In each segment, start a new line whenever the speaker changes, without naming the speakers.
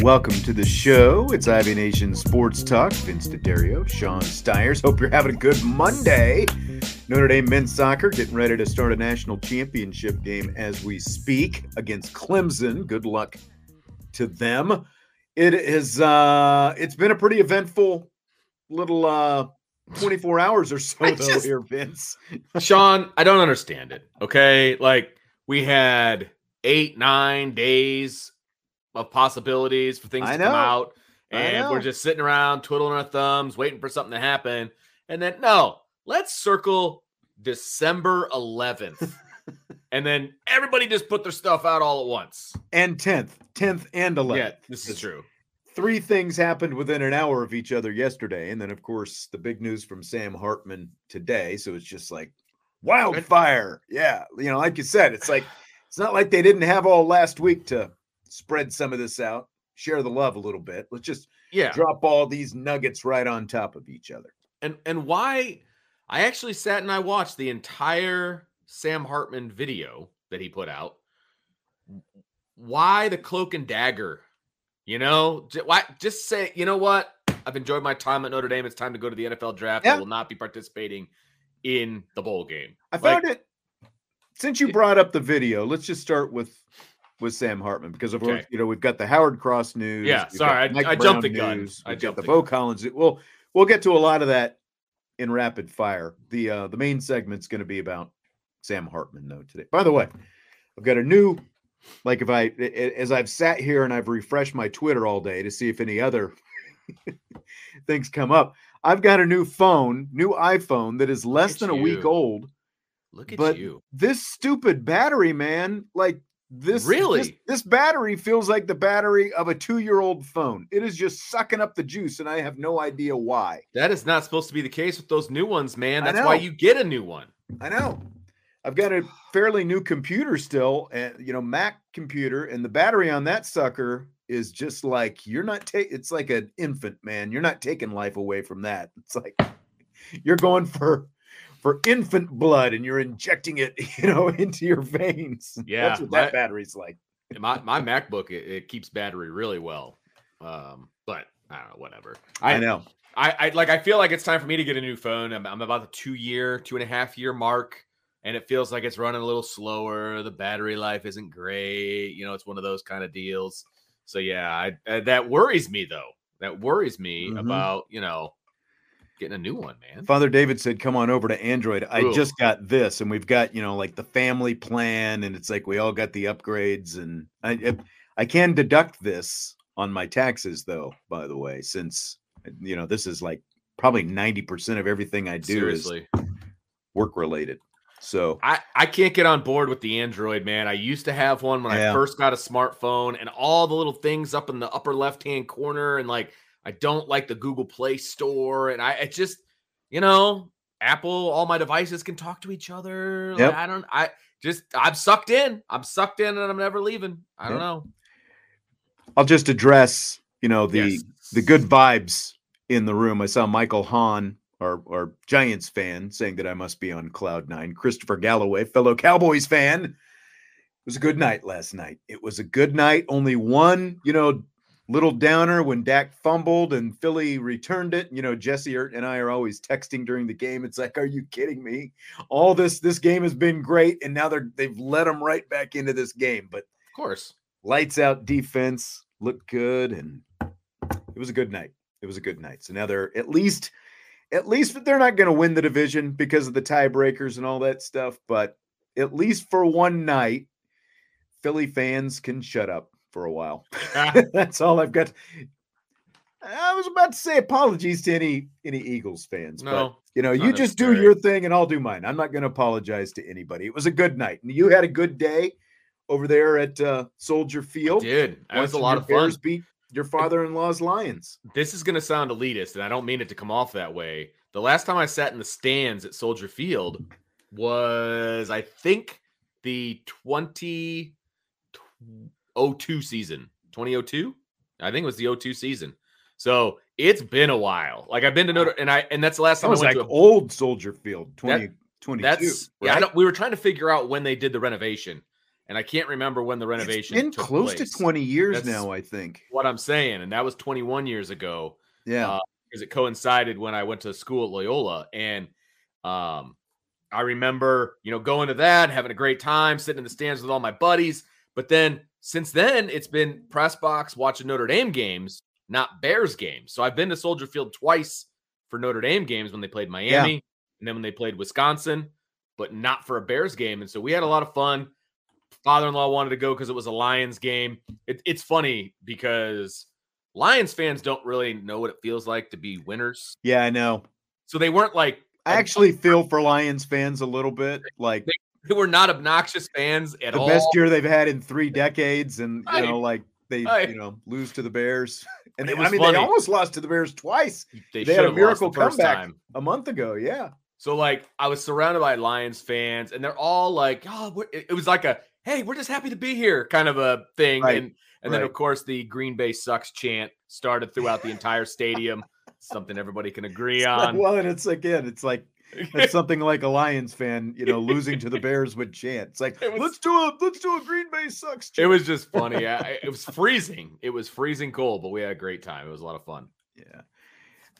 Welcome to the show. It's IB Nation Sports Talk. Vince D'Addario, Sean Stiers. Hope you're having a good Monday. Notre Dame men's soccer getting ready to start a national championship game as we speak against Clemson. Good luck to them. It is uh it's been a pretty eventful little uh 24 hours or so
I
though
just-
here, Vince.
Sean, I don't understand it. Okay. Like we had eight, nine days of possibilities for things
I
to come out. And we're just sitting around twiddling our thumbs, waiting for something to happen. And then, no, let's circle December 11th. and then everybody just put their stuff out all at once.
And 10th, 10th and 11th.
Yeah, this is true.
three things happened within an hour of each other yesterday and then of course the big news from sam hartman today so it's just like wildfire yeah you know like you said it's like it's not like they didn't have all last week to spread some of this out share the love a little bit let's just
Yeah.
drop all these nuggets right on top of each other
and and why I actually sat and I watched the entire Sam Hartman video that he put out. Why the cloak and dagger? You know, why just say, you know what? I've enjoyed my time at Notre Dame. It's time to go to the NFL draft.
Yeah.
I will not be participating in the bowl game.
i
Like,
found it since you brought up the video let's just start with with sam hartman because of course
Okay.
you know we've got the howard cross news
Yeah, sorry, I- I jumped the gun.
news,
I jumped
the
the
beaux
gun.
collins we'll we'll get to a lot of that in rapid fire. The uh the main segment's going to be about Sam Hartman though today. By the way, I've got a new like if I as I've sat here and I've refreshed my Twitter all day to see if any other things come up. I've got a new phone, new iPhone that is less than a week old.
Look at
But
you.
this stupid battery, man, like this
Really?
this, this battery feels like the battery of a 2-year-old phone. It is just sucking up the juice and I have no idea why.
That is not supposed to be the case with those new ones, man. That's why you get a new one.
I know. I've got a fairly new computer still, and you know, Mac computer, and the battery on that sucker is just like you're not taking. It's like an infant, man. You're not taking life away from that. It's like you're going for for infant blood, and you're injecting it, you know, into your veins.
Yeah,
that's what
my-
that battery's like.
my my MacBook it, it keeps battery really well. Um, but I don't know, whatever.
I, know.
I, I like I feel like it's time for me to get a new phone. I'm, I'm about the two year, two and a half year mark, and it feels like it's running a little slower. The battery life isn't great. You know, it's one of those kind of deals. So yeah, I, uh, that worries me though. That worries me
Mhm.
about you know getting a new one, man.
Father David said, "Come on over to Android." I
Ooh.
just got this, and we've got you know like the family plan, and it's like we all got the upgrades, and I I- I can deduct this on my taxes though. By the way, since you know this is like probably ninety percent of everything I do
Seriously.
is work related. So
I, I can't get on board with the Android, man. I used to have one when
Yeah.
I first got a smartphone and all the little things up in the upper left hand corner. And like, I don't like the Google Play Store. And I it just, you know, Apple, all my devices can talk to each other. Like, I don't, I just, I'm sucked in. I'm sucked in and I'm never leaving. I don't know.
I'll just address you know the
Yes.
the good vibes in the room. I saw Michael Hahn, our, our Giants fan, saying that I must be on cloud nine. Christopher Galloway, fellow Cowboys fan, it was a good night last night. It was a good night. Only one, you know, little downer when Dak fumbled and Philly returned it. You know, Jesse Ert and I are always texting during the game. It's like, are you kidding me? All this this game has been great, and now they're they've let them right back into this game. But
of course,
lights out defense looked good, and it was a good night. It was a good night. So now they're at least at least they're not going to win the division because of the tiebreakers and all that stuff, but at least for one night, Philly fans can shut up for a while. That's all I've got. I was about to say apologies to any any Eagles fans, no, but you know, you just do your thing and I'll do mine. I'm not going to apologize to anybody. It was a good night, and you had a good day over there at uh, Soldier Field.
I did that was a lot of
Bears fun. Beat your father-in-law's Lions.
This is going to sound elitist, and I don't mean it to come off that way. The last time I sat in the stands at Soldier Field was, I think, the 20 02 season. 2002? I think it was the 02 season. So it's been a while. Like I've been to Notre and I and that's the last time
was
I went
like
to
a, old Soldier Field 20
that, That's right? yeah. we were trying to figure out when they did the renovation, and I can't remember when the renovation.
It's been close
place.
to 20 years that's now, I think.
What I'm saying, and that was 21 years ago.
Yeah, uh,
because it coincided when I went to school at Loyola, and um, I remember you know going to that, having a great time, sitting in the stands with all my buddies. But then since then, it's been press box watching Notre Dame games, not Bears games. So I've been to Soldier Field twice for Notre Dame games when they played Miami yeah. and then when they played Wisconsin, but not for a Bears game. And so we had a lot of fun. Father in law wanted to go because it was a Lions game. It, it's funny because Lions fans don't really know what it feels like to be winners.
Yeah, I know.
So they weren't like.
I actually feel for Lions fans a little bit. Like
they who were not obnoxious fans at
the
all.
The best year they've had in three decades, and you know, like they you know lose to the Bears. And they, I mean, funny. they almost lost to the Bears twice. They, they had a miracle comeback time. a month ago. Yeah.
So like, I was surrounded by Lions fans, and they're all like, "Oh, it was like a hey, we're just happy to be here" kind of a thing. Right. And and right. then of course the Green Bay sucks chant started throughout the entire stadium. Something everybody can agree on.
Well, and it's again, it's like it's something like a Lions fan, you know, losing to the Bears would chant. It's like, it was, let's do a let's do a Green Bay sucks.
Chant. It was just funny. I, it was freezing. It was freezing cold, but we had a great time. It was a lot of fun.
Yeah.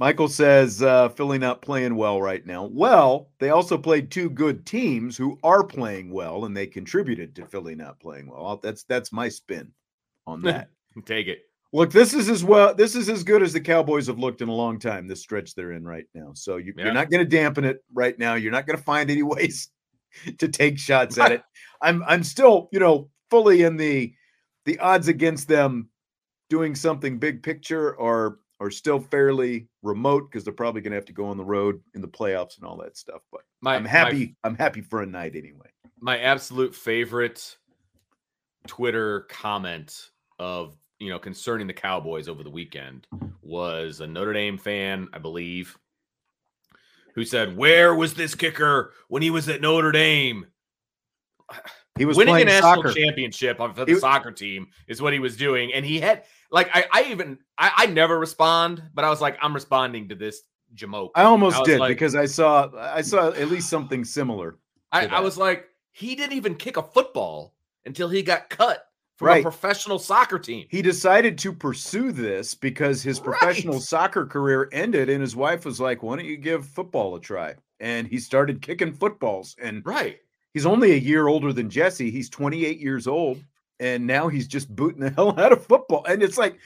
Michael says uh, Philly not playing well right now. Well, they also played two good teams who are playing well, and they contributed to Philly not playing well. That's that's my spin on that.
Take it.
Look, this is as well. This is as good as the Cowboys have looked in a long time. This stretch they're in right now. So you, are not going to dampen it right now. You're not going to find any ways to take shots at it. I'm I'm still you know fully in the the odds against them doing something big picture are are still fairly remote because they're probably going to have to go on the road in the playoffs and all that stuff. But my, I'm happy. My, I'm happy for a night anyway.
My absolute favorite Twitter comment of you know, concerning the Cowboys over the weekend was a Notre Dame fan, I believe, who said, "Where was this kicker when he was at Notre Dame?"
He was
winning
a
national
soccer.
championship for the he, soccer team is what he was doing, and he had like I, I even I, I never respond, but I was like, I'm responding to this jamoke.
I almost I did like, because I saw I saw at least something similar.
I, I was like, he didn't even kick a football until he got cut from right. a professional soccer team.
He decided to pursue this because his professional right. soccer career ended, and his wife was like, "Why don't you give football a try?" And he started kicking footballs. And
right,
he's only a year older than Jesse. He's 28 years old, and now he's just booting the hell out of football. And it's like,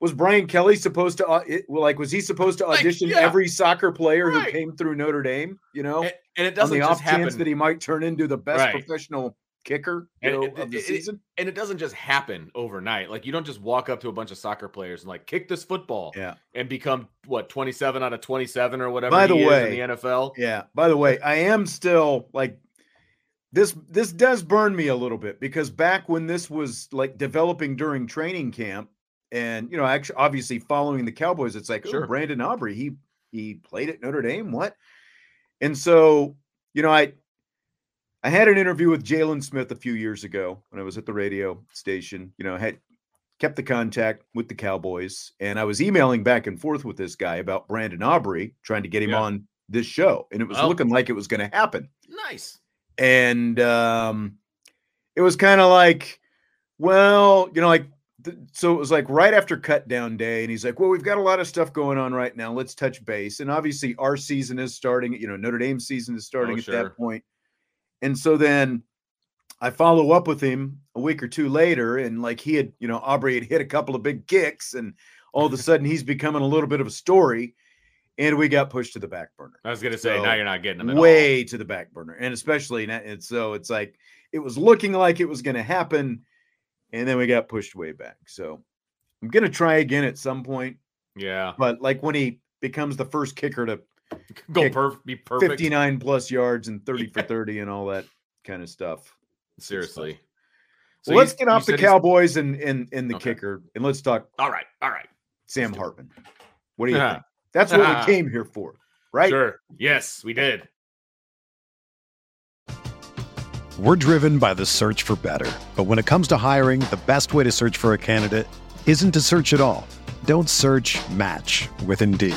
was Brian Kelly supposed to uh, it, like was he supposed to audition like, yeah. every soccer player right. who came through Notre Dame? You know,
and, and it doesn't
on the
off
happen.
chance
that he might turn into the best right. professional kicker you know,
it,
of the
it,
season.
and it doesn't just happen overnight. Like you don't just walk up to a bunch of soccer players and like kick this football,
yeah,
and become what twenty seven out of twenty seven or whatever.
By the way,
in the NFL,
yeah. By the way, I am still like this. This does burn me a little bit because back when this was like developing during training camp, and you know, actually, obviously following the Cowboys, it's like, sure. oh, Brandon Aubrey, he he played at Notre Dame, what? And so, you know, I I had an interview with Jalen Smith a few years ago when I was at the radio station. You know, I had kept the contact with the Cowboys, and I was emailing back and forth with this guy about Brandon Aubrey, trying to get him yeah. on this show, and it was oh. looking like it was going to happen.
Nice.
And um, it was kind of like, well, you know, like so it was like right after cut down day and he's like well we've got a lot of stuff going on right now let's touch base and obviously our season is starting you know notre dame season is starting oh, at sure. that point and so then i follow up with him a week or two later and like he had you know aubrey had hit a couple of big kicks and all of a sudden he's becoming a little bit of a story and we got pushed to the back burner
i was gonna say so now you're not getting them
way all. to the back burner and especially and so it's like it was looking like it was going to happen and then we got pushed way back. So I'm gonna try again at some point.
Yeah,
but like when he becomes the first kicker to
go perf- be perfect,
59 plus yards and 30 for 30 and all that kind of stuff.
Seriously.
So well, let's get off the Cowboys and and and the okay. kicker, and let's talk.
All right, all right.
Sam Hartman. What do you think? That's what we came here for, right?
Sure. Yes, we did.
We're driven by the search for better. But when it comes to hiring, the best way to search for a candidate isn't to search at all. Don't search match with Indeed.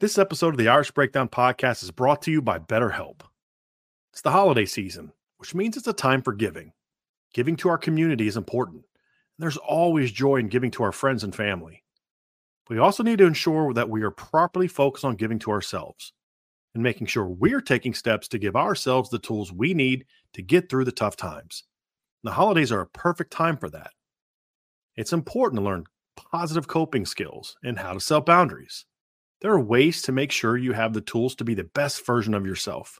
This episode of the Irish Breakdown Podcast is brought to you by BetterHelp. It's the holiday season, which means it's a time for giving. Giving to our community is important there's always joy in giving to our friends and family. We also need to ensure that we are properly focused on giving to ourselves and making sure we're taking steps to give ourselves the tools we need to get through the tough times. The holidays are a perfect time for that. It's important to learn positive coping skills and how to set boundaries. There are ways to make sure you have the tools to be the best version of yourself.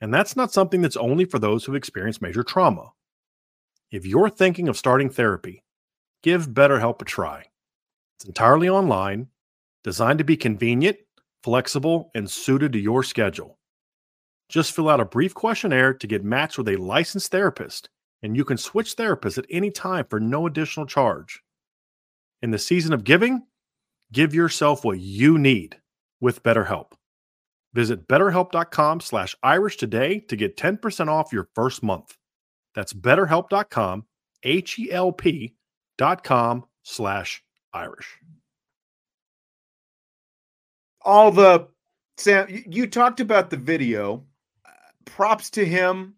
And that's not something that's only for those who've experienced major trauma. If you're thinking of starting therapy, give BetterHelp a try. It's entirely online, designed to be convenient, flexible, and suited to your schedule. Just fill out a brief questionnaire to get matched with a licensed therapist, and you can switch therapists at any time for no additional charge. In the season of giving, give yourself what you need with BetterHelp. Visit betterhelp.com/irish today to get 10% off your first month. That's betterhelp.com, H E L P dot com slash Irish.
All the Sam, you talked about the video. Props to him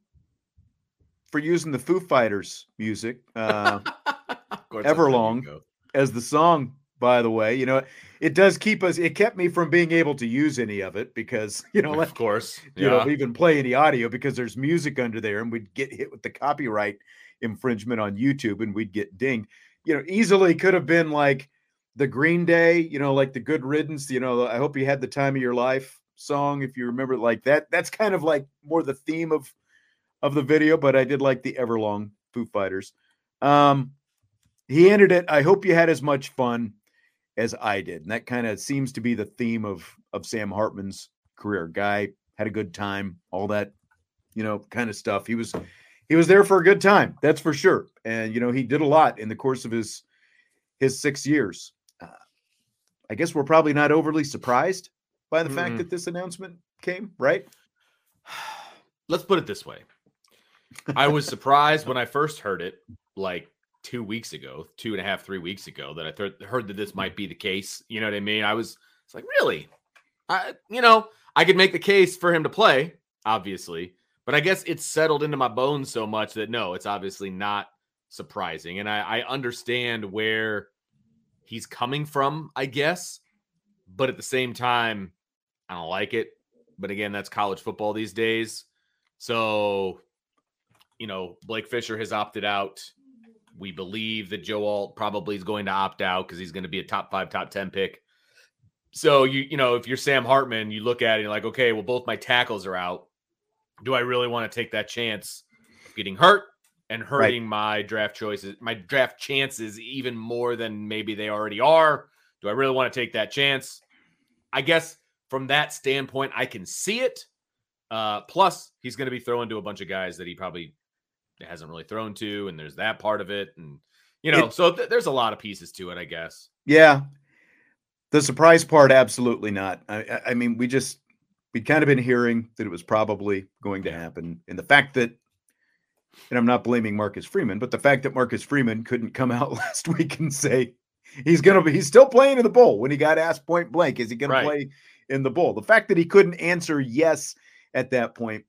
for using the Foo Fighters music, uh, Everlong, as the song by the way. You know, it does keep us. It kept me from being able to use any of it because you know,
of course,
you yeah. know, even play any audio because there's music under there, and we'd get hit with the copyright infringement on YouTube, and we'd get dinged. You know, easily could have been like the Green Day, you know, like the Good Riddance. You know, I hope you had the time of your life song, if you remember, like that. That's kind of like more the theme of of the video, but I did like the Everlong Foo Fighters. Um, he ended it. I hope you had as much fun as I did. And that kind of seems to be the theme of of Sam Hartman's career. Guy had a good time, all that, you know, kind of stuff. He was he was there for a good time, that's for sure. And you know, he did a lot in the course of his his 6 years. Uh, I guess we're probably not overly surprised by the mm-hmm. fact that this announcement came, right?
Let's put it this way. I was surprised when I first heard it, like two weeks ago, two and a half, three weeks ago, that I th- heard that this hmm. might be the case. You know what I mean? I was it's like, really? I, you know, I could make the case for him to play, obviously, but I guess it's settled into my bones so much that no, it's obviously not surprising. And I, I understand where he's coming from, I guess, but at the same time, I don't like it. But again, that's college football these days. So you know, Blake Fisher has opted out. We believe that Joe Alt probably is going to opt out because he's going to be a top five, top 10 pick. So you, you know, if you're Sam Hartman, you look at it and you're like, okay, well, both my tackles are out. Do I really want to take that chance of getting hurt and hurting right. my draft choices, my draft chances even more than maybe they already are? Do I really want to take that chance? I guess from that standpoint, I can see it. Uh, plus, he's going to be throwing to a bunch of guys that he probably hasn't really thrown to, and there's that part of it, and you know, it, so th- there's a lot of pieces to it, I guess.
Yeah, the surprise part, absolutely not. I, I mean, we just we'd kind of been hearing that it was probably going to happen, and the fact that, and I'm not blaming Marcus Freeman, but the fact that Marcus Freeman couldn't come out last week and say he's gonna be, he's still playing in the bowl when he got asked point blank, is he gonna right. play in the bowl? The fact that he couldn't answer yes at that point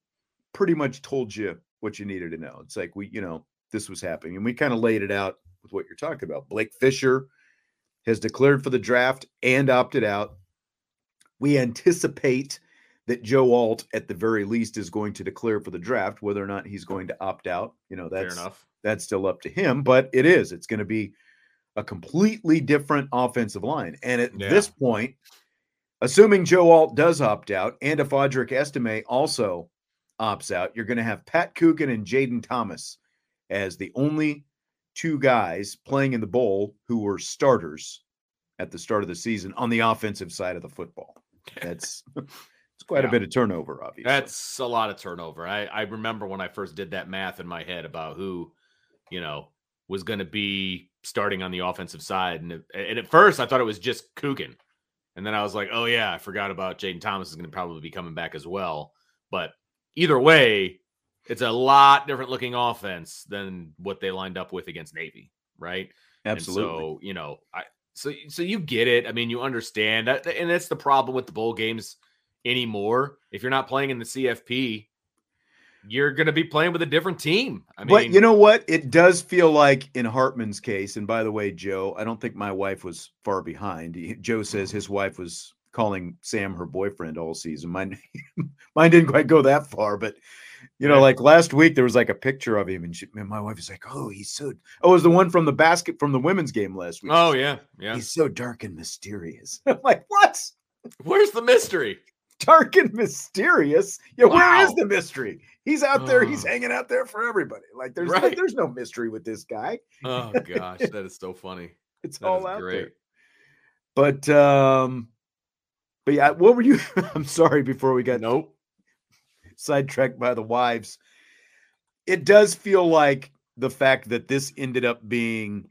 pretty much told you what you needed to know. It's like we, you know, this was happening, and we kind of laid it out with what you're talking about. Blake Fisher has declared for the draft and opted out. We anticipate that Joe Alt, at the very least, is going to declare for the draft. Whether or not he's going to opt out, you know, that's that's still up to him. But it is. It's going to be a completely different offensive line. And at yeah. this point, assuming Joe Alt does opt out, and if Audric Estime also opts out, you're going to have Pat Coogan and Jayden Thomas as the only two guys playing in the bowl who were starters at the start of the season on the offensive side of the football. That's it's quite yeah. a bit of turnover, obviously.
That's a lot of turnover. I, I remember when I first did that math in my head about who, you know, was going to be starting on the offensive side. And, and at first I thought it was just Coogan. And then I was like, oh, yeah, I forgot about Jayden Thomas is going to probably be coming back as well. But either way, it's a lot different looking offense than what they lined up with against Navy, right?
Absolutely.
And so you know, I so so you get it. I mean, you understand that, and that's the problem with the bowl games anymore. If you're not playing in the CFP, you're going to be playing with a different team. I mean,
but you know what? It does feel like in Hartman's case, and by the way, Joe, I don't think my wife was far behind. Joe says mm-hmm. his wife was calling Sam her boyfriend all season. Mine, mine didn't quite go that far, but you know, like last week there was like a picture of him, and, she, and my wife is like, "Oh, he's so." Oh, it was the one from the basket from the women's game last week.
Oh yeah, yeah.
He's so dark and mysterious. I'm like, what?
Where's the mystery?
Dark and mysterious. Yeah, wow. where is the mystery? He's out there. He's hanging out there for everybody. Like there's right. there's no mystery with this guy.
Oh gosh, that is so funny.
It's that all out great. there. But um, but yeah, what were you? I'm sorry. Before we got
nope
sidetracked by the wives, it does feel like the fact that this ended up being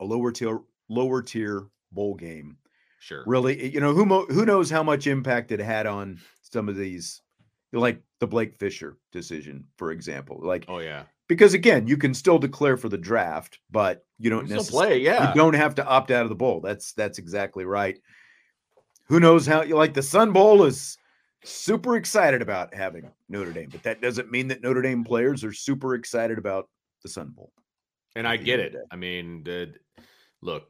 a lower tier lower tier bowl game.
Sure.
Really, eh, you know who mo- who knows how much impact it had on some of these, like the Blake Fisher decision, for example. Like,
oh yeah,
because again, you can still declare for the draft, but you don't necessarily
play. Yeah,
you don't have to opt out of the bowl. That's that's exactly right who knows how you like the Sun Bowl is super excited about having Notre Dame, but that doesn't mean that Notre Dame players are super excited about the Sun Bowl.
And I get it. I mean, the, look,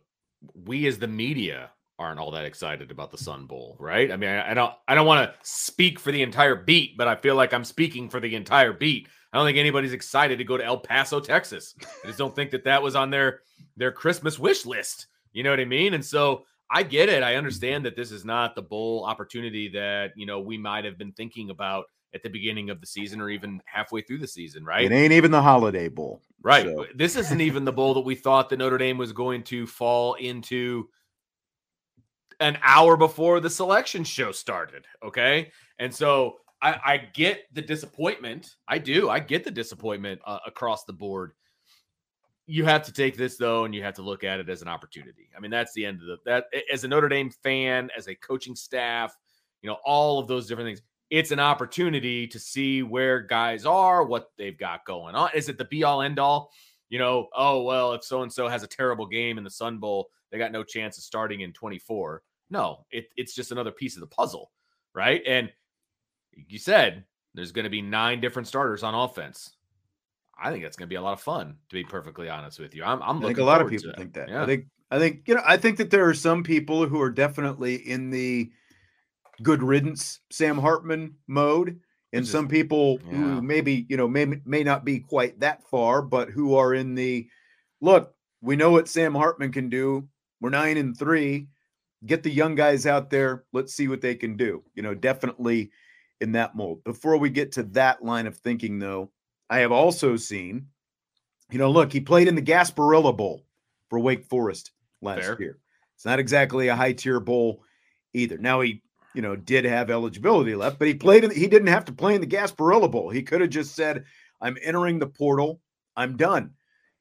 we as the media aren't all that excited about the Sun Bowl, right? I mean, I, I don't, I don't want to speak for the entire beat, but I feel like I'm speaking for the entire beat. I don't think anybody's excited to go to El Paso, Texas. I just don't think that that was on their their Christmas wish list. You know what I mean? And so I get it. I understand that this is not the bowl opportunity that, you know, we might have been thinking about at the beginning of the season or even halfway through the season, right?
It ain't even the holiday bowl.
Right. So. This isn't even the bowl that we thought that Notre Dame was going to fall into an hour before the selection show started. Okay. And so I, I get the disappointment. I do. I get the disappointment uh, across the board you have to take this though, and you have to look at it as an opportunity. I mean, that's the end of the that as a Notre Dame fan, as a coaching staff, you know, all of those different things. It's an opportunity to see where guys are, what they've got going on. Is it the be all end all? You know, oh well, if so and so has a terrible game in the Sun Bowl, they got no chance of starting in 24. No, it, it's just another piece of the puzzle, right? And you said there's going to be nine different starters on offense. I think that's going to be a lot of fun. To be perfectly honest with you, I'm. I'm
I think a lot of people think that. Yeah. I think. I think you know. I think that there are some people who are definitely in the good riddance Sam Hartman mode, and some people
yeah.
who maybe you know may may not be quite that far, but who are in the look. We know what Sam Hartman can do. We're nine and three. Get the young guys out there. Let's see what they can do. You know, definitely in that mold. Before we get to that line of thinking, though, I have also seen, you know, look, he played in the Gasparilla Bowl for Wake Forest last
Fair.
year. It's not exactly a high tier bowl either. Now he, you know, did have eligibility left, but he played in. He didn't have to play in the Gasparilla Bowl. He could have just said, "I'm entering the portal. I'm done."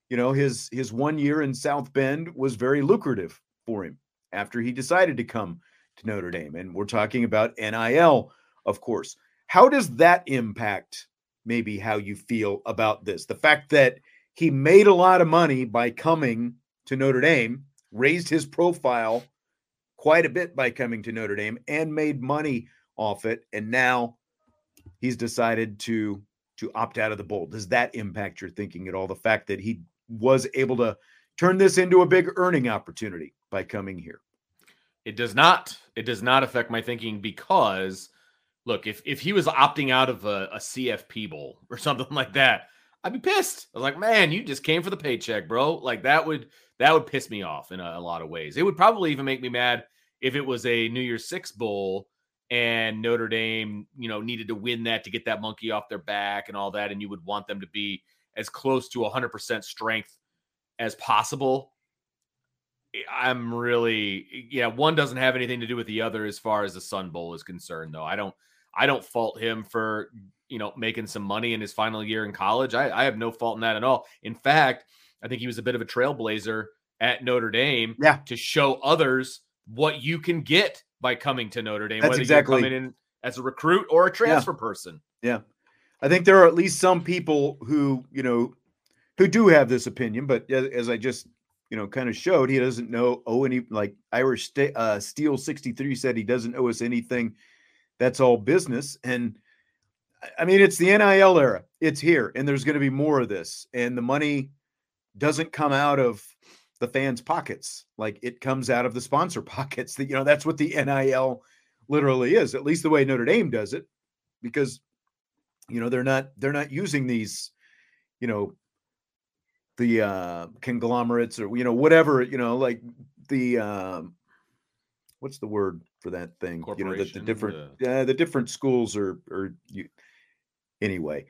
You know, his his one year in South Bend was very lucrative for him after he decided to come to Notre Dame, and we're talking about NIL, of course. How does that impact maybe how you feel about this? The fact that he made a lot of money by coming to Notre Dame, raised his profile quite a bit by coming to Notre Dame and made money off it and now he's decided to to opt out of the bowl. Does that impact your thinking at all the fact that he was able to turn this into a big earning opportunity by coming here?
It does not. It does not affect my thinking because, look, if if he was opting out of a, a CFP bowl or something like that, I'd be pissed. I was like, man, you just came for the paycheck, bro. Like that would that would piss me off in a, a lot of ways. It would probably even make me mad if it was a New Year's Six bowl and Notre Dame, you know, needed to win that to get that monkey off their back and all that, and you would want them to be as close to 100% strength as possible. I'm really yeah, one doesn't have anything to do with the other as far as the Sun Bowl is concerned though. I don't I don't fault him for, you know, making some money in his final year in college. I, I have no fault in that at all. In fact, I think he was a bit of a trailblazer at Notre Dame
Yeah.
to show others what you can get by coming to Notre Dame,
That's
whether
exactly-
you're coming in as a recruit or a transfer person. Yeah.
I think there are at least some people who, you know, who do have this opinion, but as, I just, you know, kind of showed, he doesn't know owe any like Irish Sta- uh, Steel 63 said he doesn't owe us anything. That's all business. And I- mean, it's the NIL era. It's here, and there's going to be more of this. And the money doesn't come out of the fans' pockets, like it comes out of the sponsor pockets. That you know, that's what the NIL literally is. At least the way Notre Dame does it, because you know they're not they're not using these you know the uh conglomerates or you know whatever you know like the um what's the word for that thing you know that the different yeah the different schools are are you anyway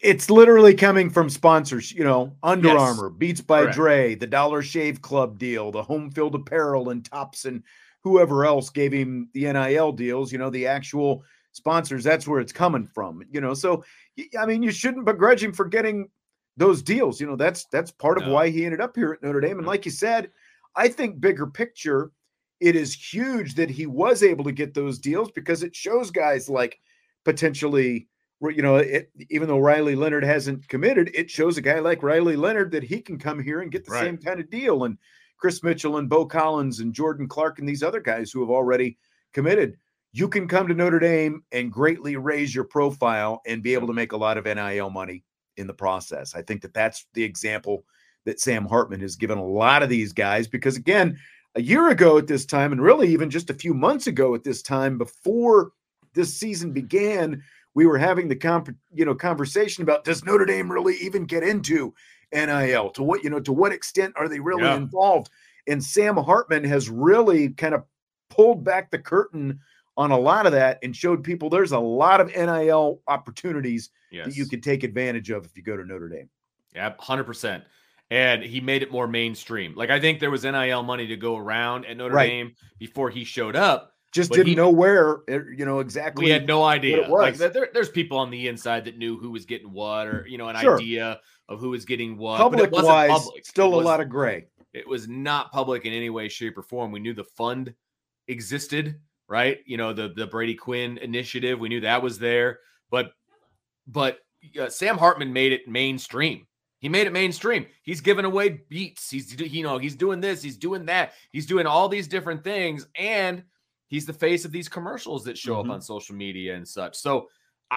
it's literally coming from sponsors you know under
Yes.
armor beats by
Correct.
dre the dollar shave club deal the home field apparel and tops and whoever else gave him the nil deals you know the actual sponsors that's where it's coming from you know so I mean you shouldn't begrudge him for getting those deals you know that's that's part of
No.
why he ended up here at notre dame and
Mhm.
like you said i think bigger picture it is huge that he was able to get those deals because it shows guys like potentially you know it, even though riley leonard hasn't committed it shows a guy like riley leonard that he can come here and get the
Right.
same kind of deal and kris mitchell and beaux collins and jordan clark and these other guys who have already committed you can come to Notre Dame and greatly raise your profile and be able to make a lot of NIL money in the process. I think that that's the example that Sam Hartman has given a lot of these guys because again, a year ago at this time and really even just a few months ago at this time before this season began, we were having the comp- you know conversation about does Notre Dame really even get into NIL? To what you know to what extent are they really
Yeah.
involved? And Sam Hartman has really kind of pulled back the curtain on a lot of that and showed people there's a lot of NIL opportunities
Yes.
that you could take advantage of if you go to Notre Dame.
Yeah, hundred percent. And he made it more mainstream. Like I think there was NIL money to go around at Notre
Right.
Dame before he showed up.
Just didn't
he-
know where, you know, exactly.
We had no idea.
it
Like
was.
there, there's people on the inside that knew who was getting what, or you know, an
Sure.
idea of who was getting what. but
public
it wasn't
wise,
public.
still a lot of gray.
it was not public in any way shape or form we knew the fund existed right you know the the brady quinn initiative we knew that was there but but uh, sam hartman made it mainstream he made it mainstream he's giving away beats he's you know he's doing this he's doing that he's doing all these different things and he's the face of these commercials that show
Mhm.
up on social media and such so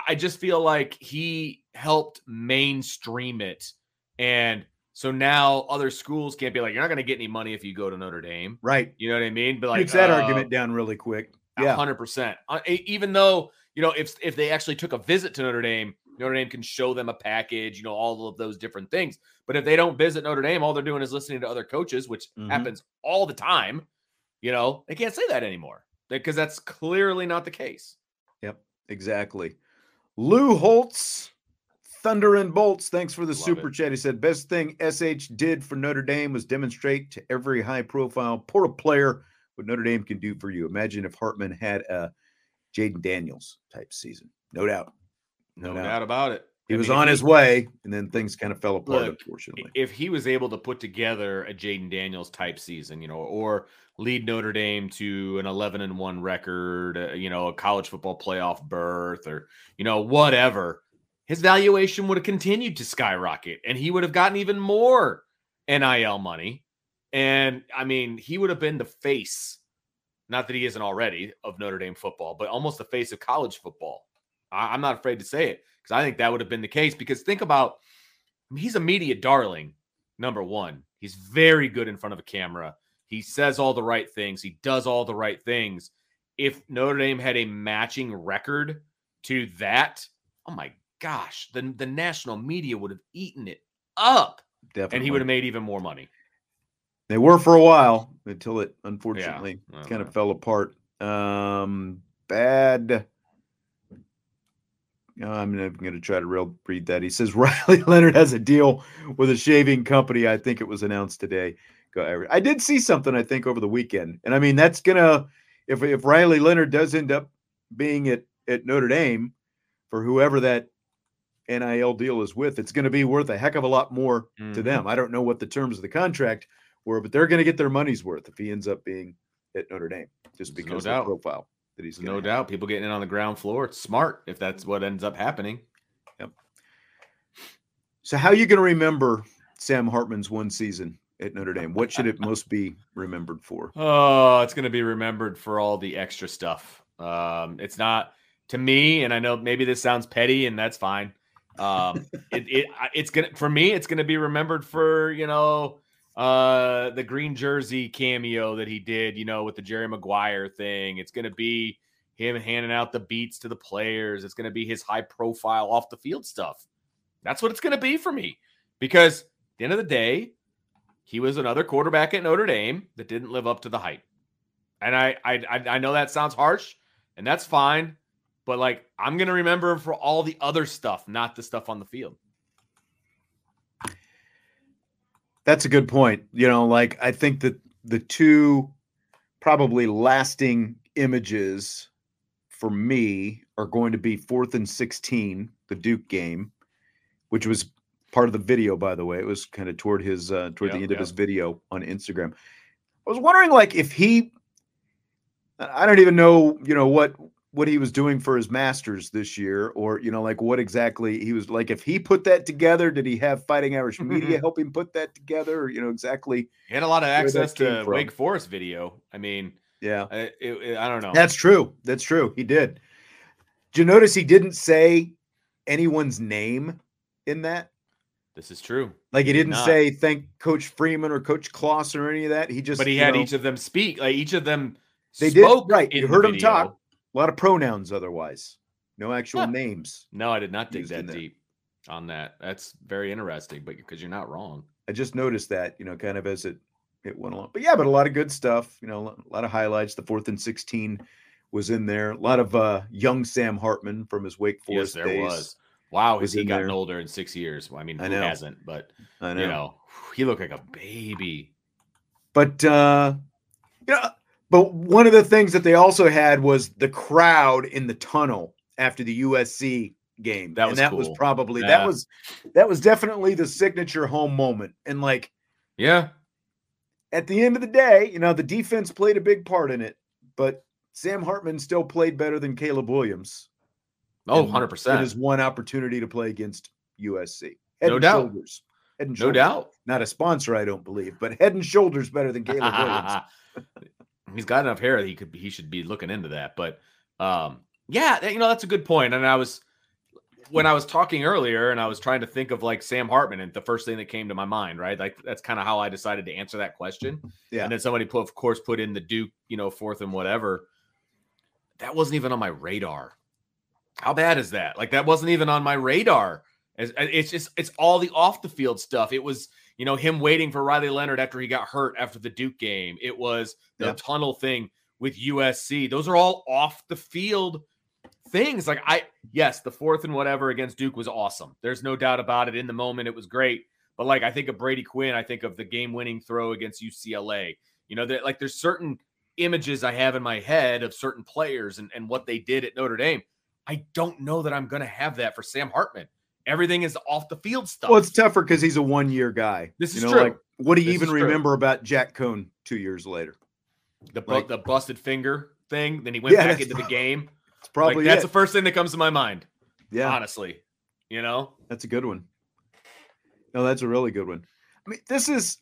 I- just feel like he helped mainstream it and so now other schools can't be like, you're not going to get any money if you go to Notre Dame.
Right.
You know what I mean? But like
Takes that
uh,
argument down really quick. Yeah.
hundred percent. Uh, Even though you know, if if they actually took a visit to Notre Dame, Notre Dame can show them a package, you know, all of those different things. But if they don't visit Notre Dame, all they're doing is listening to other coaches, which
Mhm.
happens all the time. You know, they can't say that anymore because that's clearly not the case.
Yep, exactly. Lou Holtz, Thunder and Bolts. Thanks for the
Love
super
it.
chat. He said, best thing SH did for Notre Dame was demonstrate to every high profile portal player what Notre Dame can do for you. Imagine if Hartman had a Jayden Daniels type season. No doubt.
No, doubt about it.
He
I
was
mean,
on
he-
his way, and then things kind of fell apart,
Look,
unfortunately.
if he was able to put together a Jayden Daniels type season, you know, or lead Notre Dame to an 11 and 1 record, uh, you know, a college football playoff berth or, you know, whatever, his valuation would have continued to skyrocket and he would have gotten even more NIL money. And I mean, he would have been the face, not that he isn't already, of Notre Dame football, but almost the face of college football. I, I'm not afraid to say it because I think that would have been the case. Because think about, I mean, he's a media darling, number one. He's very good in front of a camera. He says all the right things. He does all the right things. If Notre Dame had a matching record to that, oh my gosh, the, the national media would have eaten it up
Definitely.
and he would have made even more money.
They were for a while until it unfortunately
don't
kind of fell apart. Um, bad. Uh, I'm going to try to real read that. He says Riley Leonard has a deal with a shaving company. I think it was announced today. I did see something. I think over the weekend, and I mean that's gonna if if Riley Leonard does end up being at at Notre Dame for whoever that NIL deal is with, it's going to be worth a heck of a lot more to
Mhm.
them. I don't know what the terms of the contract were, but they're going to get their money's worth if he ends up being at Notre Dame, just
There's no
because of the profile that he's
There's
gonna
no
have.
doubt people getting in on the ground floor. It's smart if that's what ends up happening. Yep.
So, how are you going to remember Sam Hartman's one season at Notre Dame? What should it most be remembered for?
Oh, it's going to be remembered for all the extra stuff. Um, it's not to me, and I know maybe this sounds petty, and that's fine. Um, it, it it's gonna for me, it's gonna be remembered for you know uh the green jersey cameo that he did, you know, with the Jerry Maguire thing. It's gonna be him handing out the beats to the players. It's gonna be his high profile off the field stuff. That's what it's gonna be for me because at the end of the day, he was another quarterback at Notre Dame that didn't live up to the hype. And I, I, I know that sounds harsh, and that's fine. But like, I'm gonna remember him for all the other stuff, not the stuff on the field.
That's a good point. You know, like I think that the two probably lasting images for me are going to be fourth and 16, the Duke game, which was part of the video, by the way. It was kind of toward his uh toward the
Yep,
end of his video on Instagram. I was wondering like if he I don't even know, you know, what what he was doing for his masters this year or you know like what exactly he was like if he put that together did he have fighting irish media help him put that together or you know exactly
He had a lot of access to
from.
Wake Forest video. I mean,
yeah
I, it, it- I don't know.
that's true that's true he did did you notice he didn't say anyone's name in that
this is true.
like he
did
didn't
not.
say thank coach freeman or coach kloss or any of that he just
But he had
know,
each of them speak. Like each of them
They did, right, you heard
video.
talk. A lot of pronouns otherwise no actual
Huh.
names
No, I did not dig that
there.
deep on that. That's very interesting, but because you're not wrong.
I just noticed that, you know, kind of as it it went along. But yeah, but a lot of good stuff, you know, a lot of highlights. The fourth and 16 was in there. A lot of uh young Sam Hartman from his Wake
Yes,
Forest
there
days.
was. Wow, has he gotten
there.
older in six years? Well, I mean,
I
who
know.
hasn't? But
I know.
you know, he looked like a baby.
But uh you know, but one of the things that they also had was the crowd in the tunnel after the USC game.
That
and
was
that was probably
Yeah.
that was that was definitely the signature home moment. And like
Yeah,
at the end of the day, you know, the defense played a big part in it, but Sam Hartman still played better than Caleb Williams.
oh,
in-
100
In
percent,
his one opportunity to play against USC. Head
No
and
doubt.
shoulders. Head and shoulders.
no doubt.
Not a sponsor, I don't believe, but head and shoulders better than Caleb Williams.
He's got enough hair that he could he should be looking into that. But um, yeah, you know that's a good point. And I was when I was talking earlier, and I was trying to think of like Sam Hartman, and the first thing that came to my mind, right? Like that's kind of how I decided to answer that question.
Yeah.
And then somebody put, of course, put in the Duke, you know, fourth and whatever. That wasn't even on my radar. How bad is that? Like that wasn't even on my radar. It's just it's all the off the field stuff. It was you know him waiting for Riley Leonard after he got hurt after the Duke game. It was the yeah. tunnel thing with USC. Those are all off the field things. Like I yes, the fourth and whatever against Duke was awesome. There's no doubt about it. In the moment, it was great. But like I think of Brady Quinn, I think of the game-winning throw against UCLA. You know, that like there's certain images I have in my head of certain players and, and what they did at Notre Dame. I don't know that I'm going to have that for Sam Hartman. Everything is off the field stuff.
Well, it's tougher because he's a one year guy.
This is you know, true. Like,
what do you this even remember about Jack Coan two years later?
The like, the busted finger thing. Then he went yeah, back into the game.
It's probably
like, that's the first thing that comes to my mind.
Yeah,
honestly, you know,
that's a good one. No, that's a really good one. I mean, this is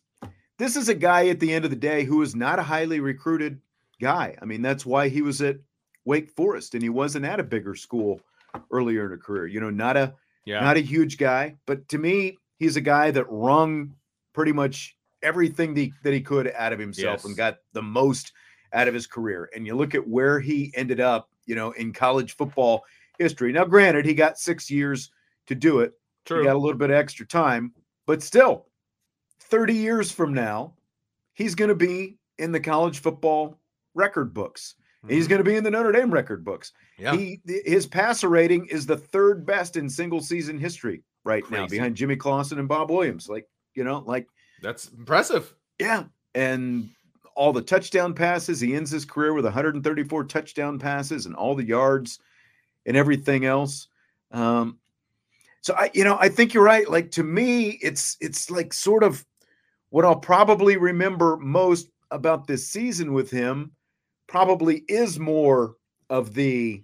this is a guy at the end of the day who is not a highly recruited guy. I mean, that's why he was at Wake Forest and he wasn't at a bigger school earlier in a career. You know, not a yeah. not a huge guy, but to me, he's a guy that wrung pretty much everything the, that he could out of himself yes. and got the most out of his career. And you look at where he ended up, you know, in college football history. Now, granted, he got six years to do it. True. He got a little bit of extra time, but still, 30 years from now, he's going to be in the college football record books. Mm-hmm. He's going to be in the Notre Dame record books. Yeah. He his passer rating is the third best in single season history right Crazy. now, behind Jimmy Clausen and Bob Williams. Like you know, like
that's impressive.
Yeah, and all the touchdown passes. He ends his career with 134 touchdown passes and all the yards and everything else. Um, so I, you know, I think you're right. Like to me, it's it's like sort of what I'll probably remember most about this season with him probably is more of the,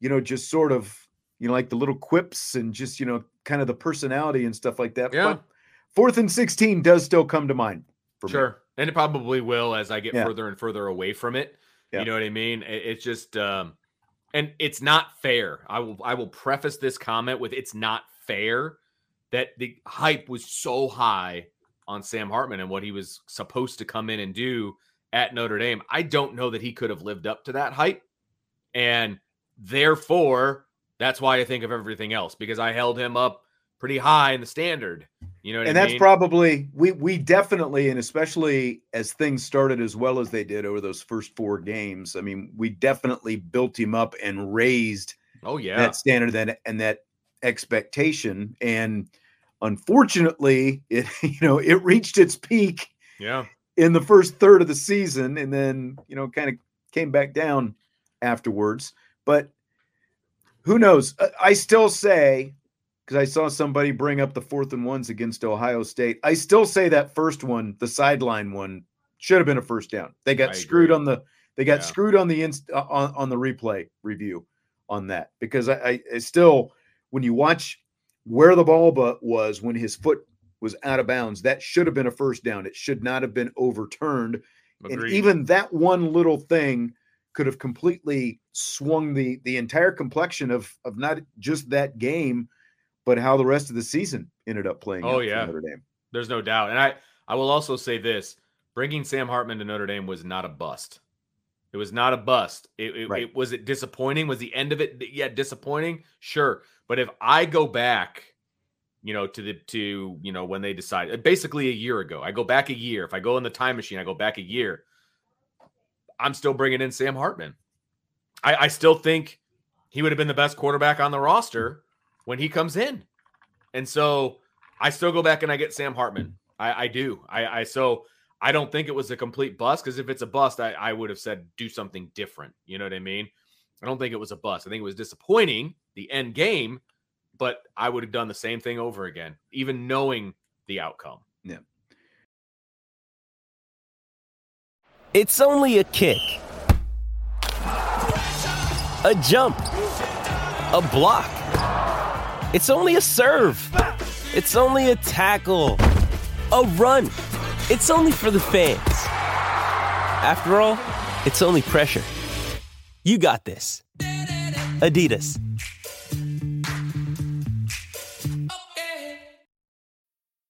you know, just sort of, you know, like the little quips and just, you know, kind of the personality and stuff like that.
Yeah. But
fourth and 16 does still come to mind.
For sure. Me. And it probably will as I get yeah. further and further away from it. Yeah. You know what I mean? It's just, um, and it's not fair. I will, I will preface this comment with it's not fair that the hype was so high on Sam Hartman and what he was supposed to come in and do at Notre Dame. I don't know that he could have lived up to that hype. And therefore, that's why I think of everything else because I held him up pretty high in the standard. You know,
and
I
that's probably we we definitely and especially as things started as well as they did over those first four games. I mean, we definitely built him up and raised
oh yeah
that standard that and that expectation. And unfortunately, it you know it reached its peak.
Yeah
in the first third of the season and then, you know, kind of came back down afterwards. But who knows? I still say, because I saw somebody bring up the fourth and ones against Ohio State, I still say that first one, the sideline one, should have been a first down. They got screwed on the they got yeah. screwed on the inst, uh, on, on the replay review on that because I, I, I still when you watch where the ball but was when his foot was out of bounds. That should have been a first down. It should not have been overturned. Agreed. And even that one little thing could have completely swung the the entire complexion of of not just that game, but how the rest of the season ended up playing.
Oh yeah, Notre Dame. There's no doubt. And I I will also say this: bringing Sam Hartman to Notre Dame was not a bust. It was not a bust. It, it, right. it was it disappointing. Was the end of it? Yeah, disappointing. Sure, but if I go back you know, to the to you know when they decide. Uh, basically a year ago. I go back a year. If I go in the time machine, I go back a year. I'm still bringing in Sam Hartman. I, I still think he would have been the best quarterback on the roster when he comes in, and so I still go back and I get Sam Hartman. I, I do. I, I so I don't think it was a complete bust because if it's a bust, I, I would have said do something different. You know what I mean? I don't think it was a bust. I think it was disappointing the end game but I would have done the same thing over again, even knowing the outcome.
Yeah.
It's only a kick, a jump, a block. It's only a serve. It's only a tackle, a run. It's only for the fans. After all, it's only pressure. You got this. Adidas.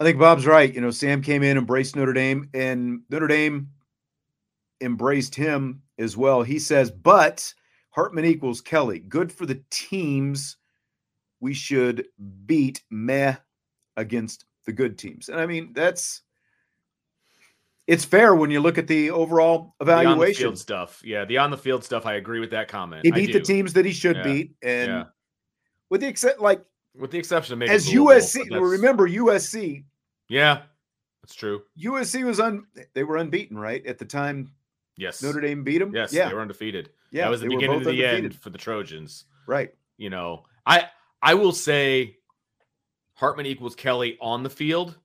I think Bob's right. You know, Sam came in, embraced Notre Dame, and Notre Dame embraced him as well. He says, but Hartman equals Kelly. Good for the teams. We should beat meh against the good teams. And I mean, that's it's fair when you look at the overall evaluation.
The field stuff. Yeah, the on the field stuff. I agree with that comment.
He beat the teams that he should yeah. beat. And yeah. with the except like
with the exception of maybe
as USC. Remember USC.
Yeah, that's true.
USC was un. They were unbeaten, right at the time.
Yes,
Notre Dame beat them.
Yes,
yeah,
they were undefeated. Yeah, that was the beginning of the undefeated. end for the Trojans.
Right.
You know, I I will say, Hartman equals Kelly on the field.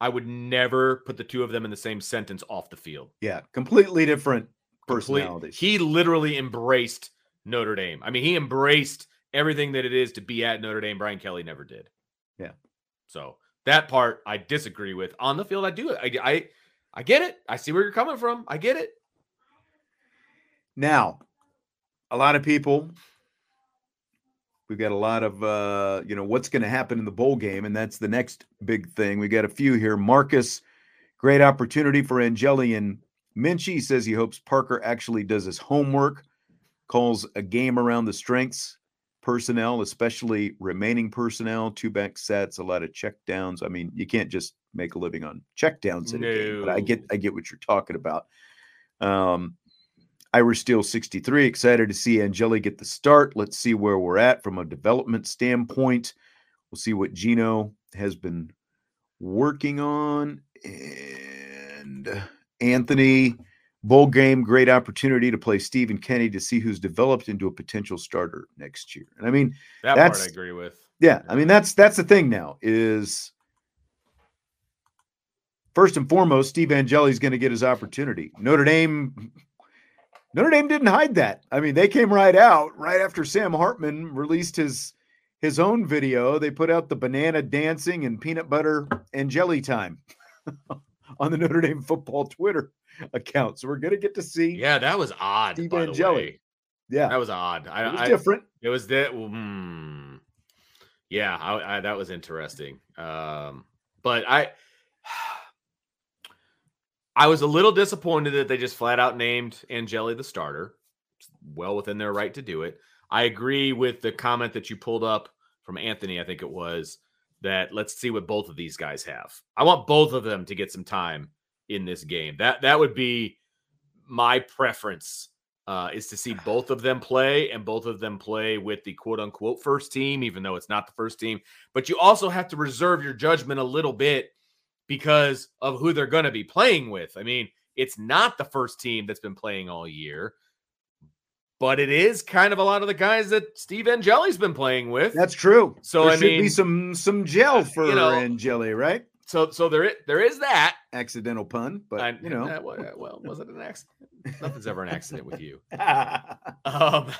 I would never put the two of them in the same sentence off the field.
Yeah, completely different personalities.
Complete, he literally embraced Notre Dame. I mean, he embraced everything that it is to be at Notre Dame. Brian Kelly never did.
Yeah.
So that part I disagree with. On the field, I do. I, I I get it. I see where you're coming from. I get it.
Now, a lot of people we've got a lot of uh, you know, what's going to happen in the bowl game, and that's the next big thing. We got a few here. Marcus, great opportunity for Angeli and Minchey says he hopes Parker actually does his homework, calls a game around the strengths personnel, especially remaining personnel, two back sets, a lot of check downs. I mean, you can't just make a living on check downs in no. a game, but I get I get what you're talking about. Um Irish Steel 63, excited to see Angeli get the start. Let's see where we're at from a development standpoint. We'll see what Gino has been working on. And Anthony, Bowl game, great opportunity to play Stephen Kenny to see who's developed into a potential starter next year. And I mean,
that
that's,
part I agree with.
Yeah, I mean that's that's the thing now is first and foremost, Steve Angeli's going to get his opportunity. Notre Dame Notre Dame didn't hide that. I mean, they came right out right after Sam Hartman released his his own video. They put out the banana dancing and peanut butter and jelly time on the Notre Dame football Twitter account. So we're gonna get to see.
Yeah, that was odd. Steve Angeli.
Yeah,
that was odd. I,
it was
I,
different.
It was that. Hmm. Yeah, I, I, that was interesting. Um, but I, I was a little disappointed that they just flat out named Angeli the starter. well within their right to do it. I agree with the comment that you pulled up from Anthony. I think it was that let's see what both of these guys have. I want both of them to get some time in this game. That that would be my preference uh, is to see both of them play and both of them play with the quote unquote first team, even though it's not the first team. But you also have to reserve your judgment a little bit because of who they're going to be playing with. I mean, it's not the first team that's been playing all year, but it is kind of a lot of the guys that Steve Angeli's been playing with.
That's true.
So
there
I
should
mean,
be some some gel for you know, Angeli, right?
So so there there is that
accidental pun, but I, you know,
that, well, was it an accident? Nothing's ever an accident with you. um,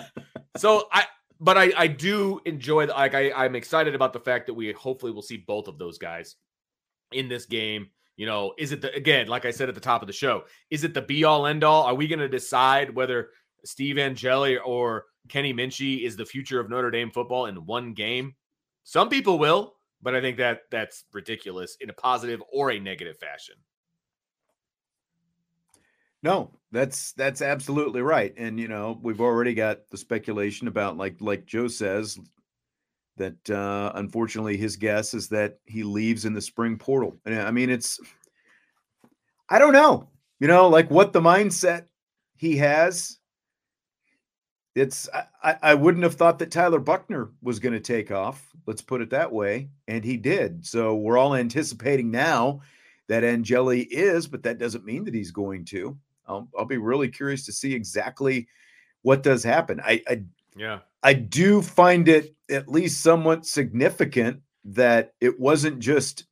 so I, but I I do enjoy the like I I'm excited about the fact that we hopefully will see both of those guys in this game. You know, is it the again, like I said at the top of the show, is it the be all end all? Are we going to decide whether Steve Angeli or Kenny Minchey is the future of Notre Dame football in one game? Some people will but I think that that's ridiculous in a positive or a negative fashion.
No, that's that's absolutely right. And you know, we've already got the speculation about like like Joe says that uh unfortunately his guess is that he leaves in the spring portal. And I mean it's I don't know. You know, like what the mindset he has it's I, I wouldn't have thought that Tyler Buchner was going to take off. Let's put it that way, and he did. So we're all anticipating now that Angeli is, but that doesn't mean that he's going to. I'll, I'll be really curious to see exactly what does happen. I, I
yeah,
I do find it at least somewhat significant that it wasn't just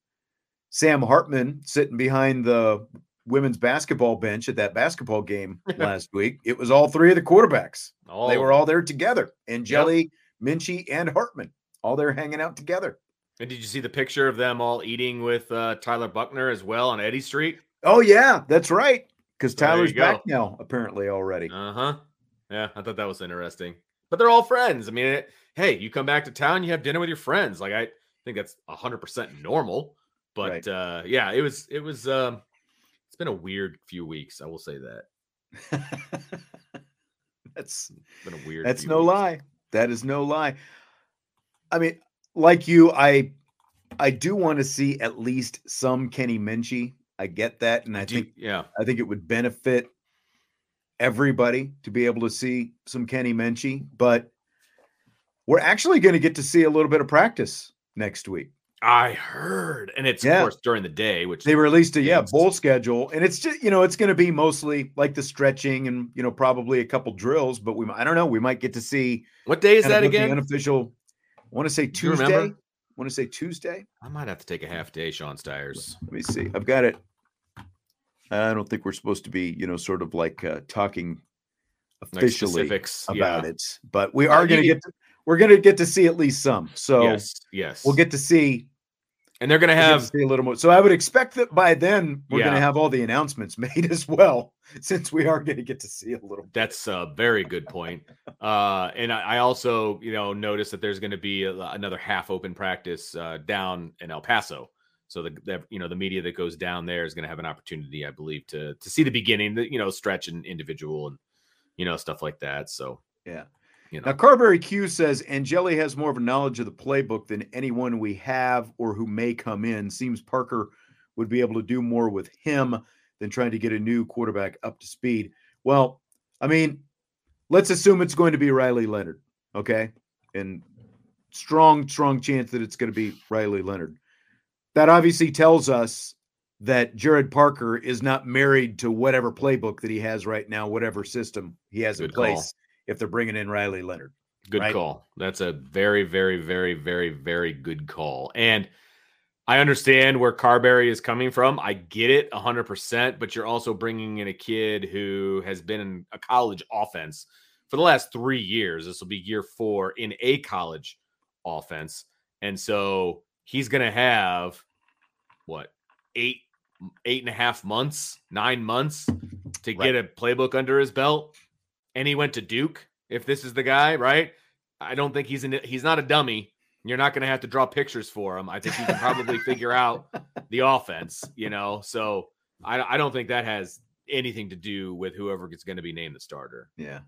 Sam Hartman sitting behind the women's basketball bench at that basketball game last week. It was all three of the quarterbacks.
All
they were all there together. And Jelly, Minchey, and Hartman, all there hanging out together.
And did you see the picture of them all eating with uh, Tyler Buchner as well on Eddy Street?
Oh yeah, that's right. Because
So
Tyler's back now, apparently already.
Uh huh. Yeah, I thought that was interesting. But they're all friends. I mean, it, hey, you come back to town, you have dinner with your friends. Like I think that's hundred percent normal. But
Right.
uh, yeah, it was. It was. Um, been a weird few weeks. I will say that.
that's
been a weird.
that's no
weeks.
lie. That is no lie. I mean, like you, I I do want to see at least some Kenny Minchey. I get that, and I
Do
think
yeah.
I think it would benefit everybody to be able to see some Kenny Minchey. But we're actually going to get to see a little bit of practice next week.
I heard, and it's
Yeah.
of course during the day, which
They released a yeah bowl schedule, and it's just you know it's going to be mostly like the stretching and you know probably a couple drills, but we I don't know we might get to see
what day is that again?
unofficial. I want to say? Tuesday. want to say Tuesday.
I might have to take a half day, Sean Stires.
Let me see. I've got it. I don't think we're supposed to be you know sort of like uh, talking
Like
officially
specifics
about
yeah.
it, but we are going to
get-
get to, we're going to get to see at least some. So
yes, yes.
we'll get to see
and they're gonna
we'll to
have
see a little more. So I would expect that by then we're going to have all the announcements made as well, since we are going to get to see a little.
That's a very good point. Uh, and I, I also, you know, noticed that there's going to be a, another half open practice uh, down in El Paso. So the, the you know the media that goes down there is going to have an opportunity, I believe, to to see the beginning, the you know stretch and individual and you know stuff like that. So
Yeah.
You know,
Now, Carberry Q says Angeli has more of a knowledge of the playbook than anyone we have or who may come in. Seems Parker would be able to do more with him than trying to get a new quarterback up to speed. Well, I mean, let's assume it's going to be Riley Leonard, okay? And strong, strong chance that it's going to be Riley Leonard. That obviously tells us that Gerad Parker is not married to whatever playbook that he has right now, whatever system he has in
place. call.
If they're bringing in Riley Leonard.
Good
right?
call. That's a very, very, very, very, very good call. And I understand where Carberry is coming from. I get it 100%, but you're also bringing in a kid who has been in a college offense for the last three years. This will be year four in a college offense. And so he's going to have what, eight, eight and a half months, nine months to
Right.
get a playbook under his belt. And he went to Duke. If this is the guy, right? I don't think he's an, he's not a dummy. You're not going to have to draw pictures for him. I think you can probably figure out the offense, you know. So I, I don't think that has anything to do with whoever is going to be named the starter.
Yeah.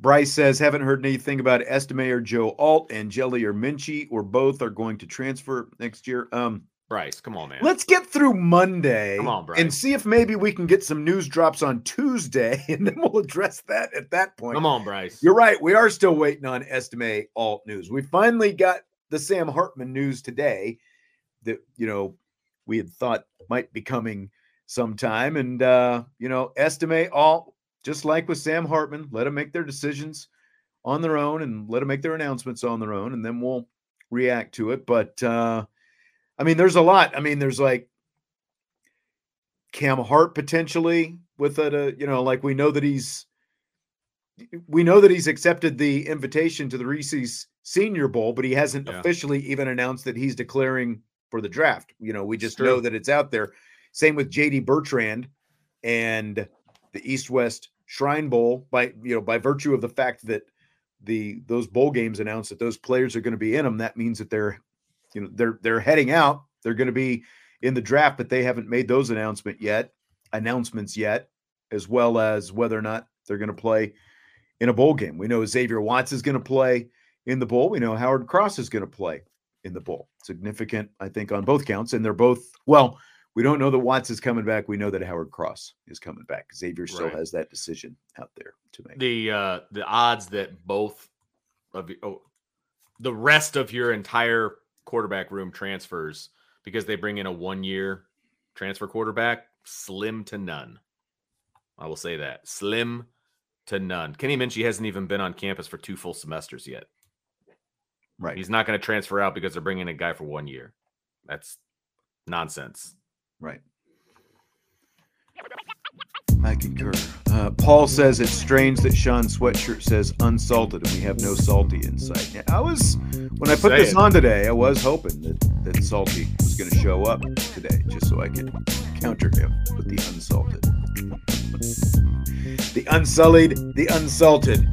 Bryce says, haven't heard anything about Estime or Joe Alt Angeli or Minchey, or both are going to transfer next year. Um,
Bryce, come on, man.
let's get through Monday
Come on, Bryce.
and see if maybe we can get some news drops on Tuesday, and then we'll address that at that point.
come on, Bryce.
You're right. We are still waiting on Estime Alt news. We finally got the Sam Hartman news today that, you know, we had thought might be coming sometime. And, uh, you know, Estime Alt, just like with Sam Hartman, let them make their decisions on their own and let them make their announcements on their own, and then we'll react to it. But, uh, I mean, there's a lot. I mean, there's like Cam Hart potentially with it. Uh, you know, like we know that he's we know that he's accepted the invitation to the Reese's Senior Bowl, but he hasn't
Yeah.
officially even announced that he's declaring for the draft. You know, we just
true.
know that it's out there. Same with JD Bertrand and the East West Shrine Bowl by you know by virtue of the fact that the those bowl games announced that those players are going to be in them. That means that they're you know they're they're heading out. They're going to be in the draft, but they haven't made those announcement yet announcements yet, as well as whether or not they're going to play in a bowl game. We know Xavier Watts is going to play in the bowl. We know Howard Cross is going to play in the bowl. Significant, I think, on both counts. And they're both, well, we don't know that Watts is coming back. We know that Howard Cross is coming back. Xavier still
Right.
has that decision out there to make.
the uh the odds that both of the oh, the rest of your entire quarterback room transfers because they bring in a one year transfer quarterback slim to none. I will say that slim to none. Kenny Minchey hasn't even been on campus for two full semesters yet.
Right.
He's not going to transfer out because they're bringing a guy for one year. That's nonsense.
Right. I concur. Uh, Paul says it's strange that Sean's sweatshirt says unsalted and we have no salty inside. Yeah, I was when I put this on today, I was hoping that that salty was going to show up today, just so I could counter him with the unsalted, the unsullied, the unsalted.